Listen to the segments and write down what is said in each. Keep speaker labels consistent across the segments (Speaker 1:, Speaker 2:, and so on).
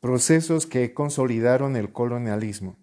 Speaker 1: Procesos que consolidaron el colonialismo.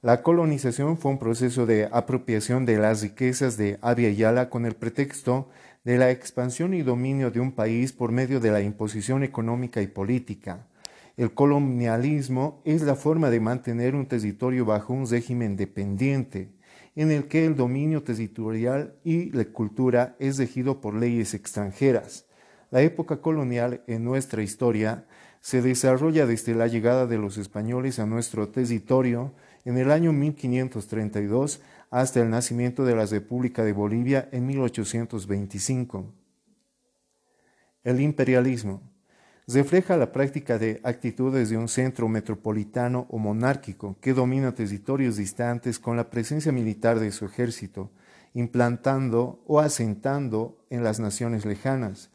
Speaker 1: La colonización fue un proceso de apropiación de las riquezas de Abya Yala con el pretexto de la expansión y dominio de un país por medio de la imposición económica y política. El colonialismo es la forma de mantener un territorio bajo un régimen dependiente, en el que el dominio territorial y la cultura es regido por leyes extranjeras. La época colonial en nuestra historia se desarrolla desde la llegada de los españoles a nuestro territorio en el año 1532 hasta el nacimiento de la República de Bolivia en 1825. El imperialismo refleja la práctica de actitudes de un centro metropolitano o monárquico que domina territorios distantes con la presencia militar de su ejército, implantando o asentando en las naciones lejanas,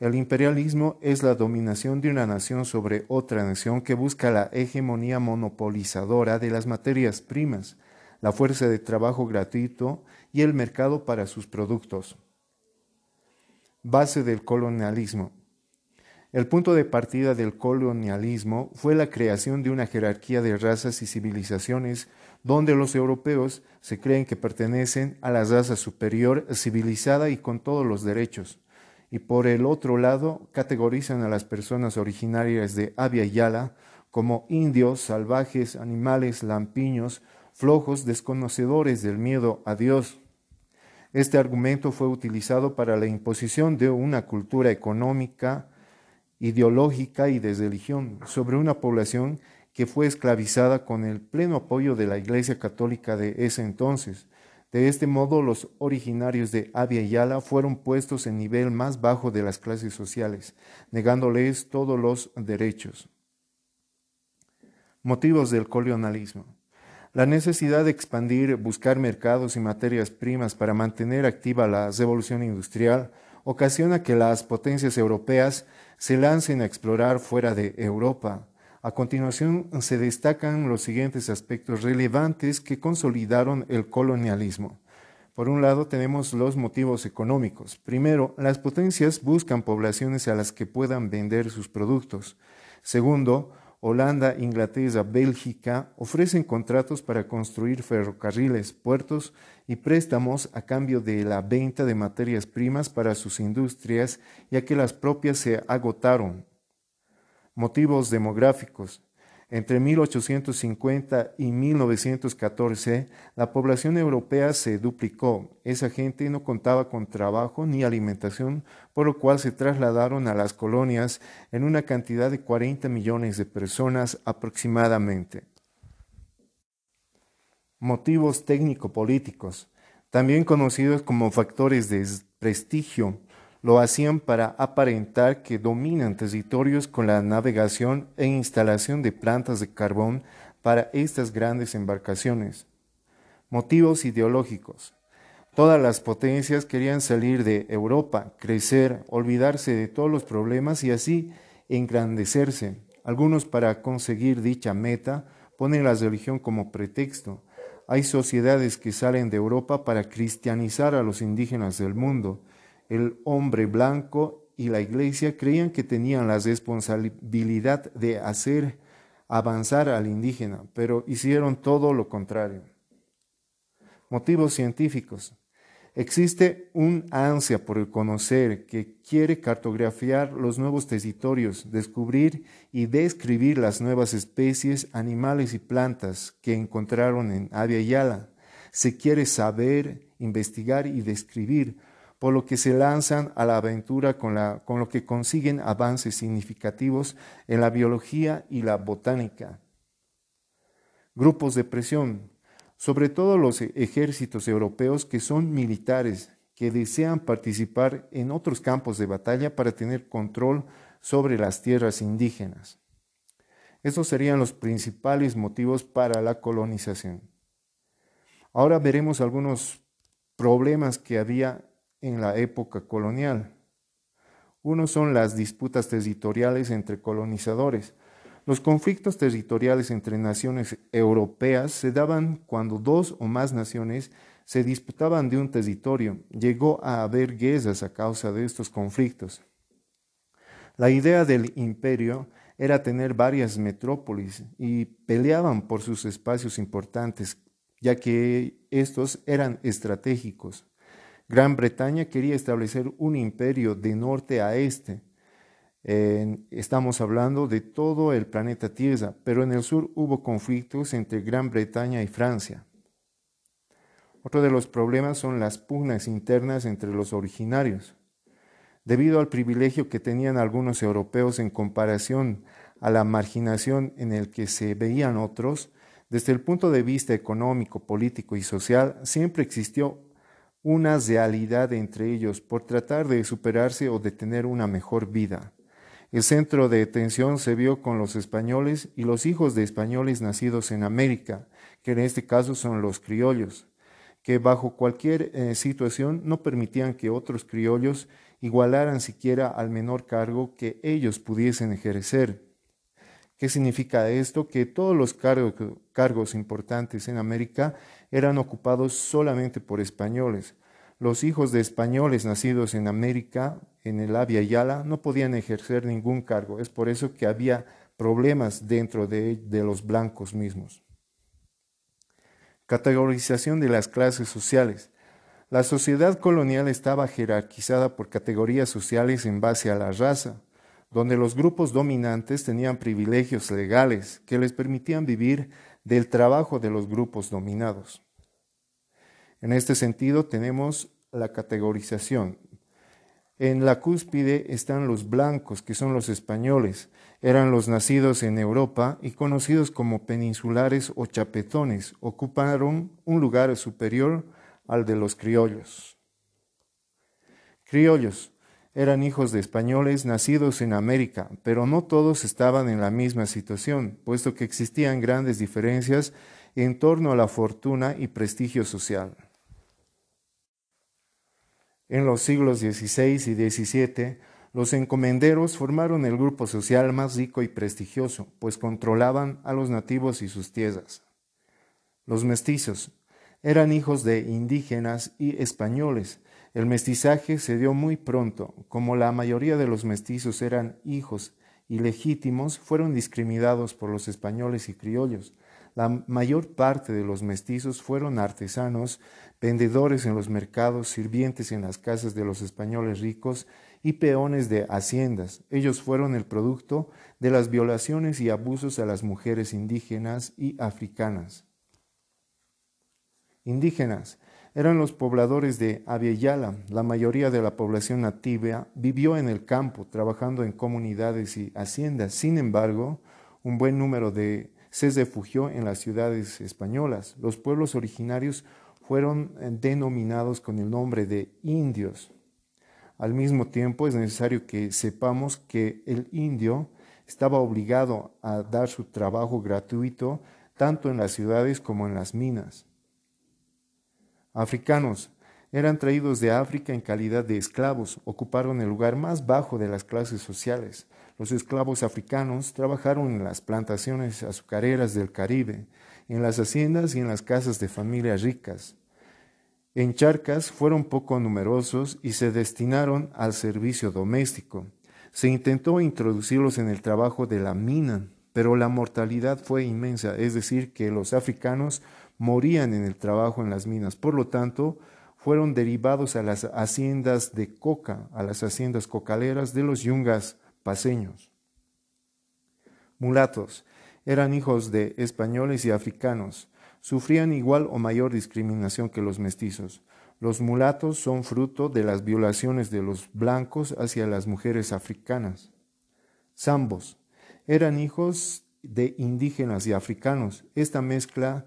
Speaker 1: el imperialismo es la dominación de una nación sobre otra nación que busca la hegemonía monopolizadora de las materias primas, la fuerza de trabajo gratuito y el mercado para sus productos. Base del colonialismo. El punto de partida del colonialismo fue la creación de una jerarquía de razas y civilizaciones donde los europeos se creen que pertenecen a la raza superior civilizada y con todos los derechos y por el otro lado categorizan a las personas originarias de Abya Yala como indios, salvajes, animales, lampiños, flojos, desconocedores del miedo a Dios. Este argumento fue utilizado para la imposición de una cultura económica, ideológica y de religión sobre una población que fue esclavizada con el pleno apoyo de la Iglesia Católica de ese entonces, de este modo, los originarios de Abya Yala fueron puestos en nivel más bajo de las clases sociales, negándoles todos los derechos. Motivos del colonialismo. La necesidad de expandir, buscar mercados y materias primas para mantener activa la revolución industrial ocasiona que las potencias europeas se lancen a explorar fuera de Europa, a continuación se destacan los siguientes aspectos relevantes que consolidaron el colonialismo. Por un lado tenemos los motivos económicos. Primero, las potencias buscan poblaciones a las que puedan vender sus productos. Segundo, Holanda, Inglaterra, Bélgica ofrecen contratos para construir ferrocarriles, puertos y préstamos a cambio de la venta de materias primas para sus industrias, ya que las propias se agotaron Motivos demográficos. Entre 1850 y 1914, la población europea se duplicó. Esa gente no contaba con trabajo ni alimentación, por lo cual se trasladaron a las colonias en una cantidad de 40 millones de personas aproximadamente. Motivos técnico-políticos, también conocidos como factores de prestigio lo hacían para aparentar que dominan territorios con la navegación e instalación de plantas de carbón para estas grandes embarcaciones. Motivos ideológicos. Todas las potencias querían salir de Europa, crecer, olvidarse de todos los problemas y así engrandecerse. Algunos para conseguir dicha meta ponen la religión como pretexto. Hay sociedades que salen de Europa para cristianizar a los indígenas del mundo el hombre blanco y la iglesia creían que tenían la responsabilidad de hacer avanzar al indígena, pero hicieron todo lo contrario. Motivos científicos. Existe un ansia por el conocer que quiere cartografiar los nuevos territorios, descubrir y describir las nuevas especies, animales y plantas que encontraron en Avia Yala. Se quiere saber, investigar y describir por lo que se lanzan a la aventura con, lo que consiguen avances significativos en la biología y la botánica. Grupos de presión, sobre todo los ejércitos europeos que son militares, que desean participar en otros campos de batalla para tener control sobre las tierras indígenas. Estos serían los principales motivos para la colonización. Ahora veremos algunos problemas que había en la época colonial. Uno son las disputas territoriales entre colonizadores. Los conflictos territoriales entre naciones europeas se daban cuando dos o más naciones se disputaban de un territorio. Llegó a haber guerras a causa de estos conflictos. La idea del imperio era tener varias metrópolis y peleaban por sus espacios importantes, ya que estos eran estratégicos. Gran Bretaña quería establecer un imperio de norte a este. estamos hablando de todo el planeta Tierra, pero en el sur hubo conflictos entre Gran Bretaña y Francia. Otro de los problemas son las pugnas internas entre los originarios. Debido al privilegio que tenían algunos europeos en comparación a la marginación en el que se veían otros, desde el punto de vista económico, político y social, siempre existió una realidad entre ellos por tratar de superarse o de tener una mejor vida. El centro de atención se vio con los españoles y los hijos de españoles nacidos en América, que en este caso son los criollos, que bajo cualquier eh, situación no permitían que otros criollos igualaran siquiera al menor cargo que ellos pudiesen ejercer. ¿Qué significa esto? Que todos los cargos importantes en América eran ocupados solamente por españoles. Los hijos de españoles nacidos en América, en el Avia Yala, no podían ejercer ningún cargo. Es por eso que había problemas dentro de los blancos mismos. Categorización de las clases sociales. La sociedad colonial estaba jerarquizada por categorías sociales en base a la raza, donde los grupos dominantes tenían privilegios legales que les permitían vivir del trabajo de los grupos dominados. En este sentido tenemos la categorización. En la cúspide están los blancos, que son los españoles, eran los nacidos en Europa y conocidos como peninsulares o chapetones, ocuparon un lugar superior al de los criollos. Criollos eran hijos de españoles nacidos en América, pero no todos estaban en la misma situación, puesto que existían grandes diferencias en torno a la fortuna y prestigio social. En los siglos XVI y XVII, los encomenderos formaron el grupo social más rico y prestigioso, pues controlaban a los nativos y sus tierras. Los mestizos eran hijos de indígenas y españoles. El mestizaje se dio muy pronto. Como la mayoría de los mestizos eran hijos ilegítimos, fueron discriminados por los españoles y criollos. La mayor parte de los mestizos fueron artesanos, vendedores en los mercados, sirvientes en las casas de los españoles ricos y peones de haciendas. Ellos fueron el producto de las violaciones y abusos a las mujeres indígenas y africanas. Indígenas eran los pobladores de Aviala. La mayoría de la población nativa vivió en el campo, trabajando en comunidades y haciendas. Sin embargo, un buen número de se refugió en las ciudades españolas. Los pueblos originarios fueron denominados con el nombre de indios. Al mismo tiempo es necesario que sepamos que el indio estaba obligado a dar su trabajo gratuito tanto en las ciudades como en las minas. Africanos eran traídos de África en calidad de esclavos, ocuparon el lugar más bajo de las clases sociales. Los esclavos africanos trabajaron en las plantaciones azucareras del Caribe, en las haciendas y en las casas de familias ricas. En Charcas fueron poco numerosos y se destinaron al servicio doméstico. Se intentó introducirlos en el trabajo de la mina, pero la mortalidad fue inmensa, es decir, que los africanos morían en el trabajo en las minas. Por lo tanto, fueron derivados a las haciendas de coca, a las haciendas cocaleras de los yungas paseños. Mulatos eran hijos de españoles y africanos sufrían igual o mayor discriminación que los mestizos. Los mulatos son fruto de las violaciones de los blancos hacia las mujeres africanas. Zambos eran hijos de indígenas y africanos. Esta mezcla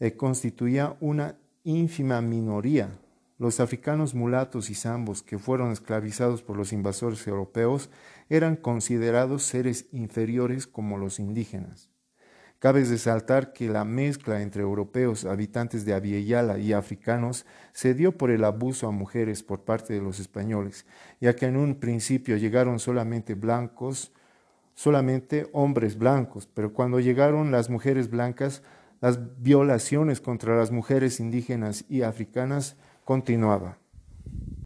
Speaker 1: eh, constituía una ínfima minoría. Los africanos mulatos y zambos que fueron esclavizados por los invasores europeos eran considerados seres inferiores como los indígenas. Cabe resaltar que la mezcla entre europeos, habitantes de Aviala y africanos se dio por el abuso a mujeres por parte de los españoles, ya que en un principio llegaron solamente blancos, solamente hombres blancos, pero cuando llegaron las mujeres blancas, las violaciones contra las mujeres indígenas y africanas continuaban.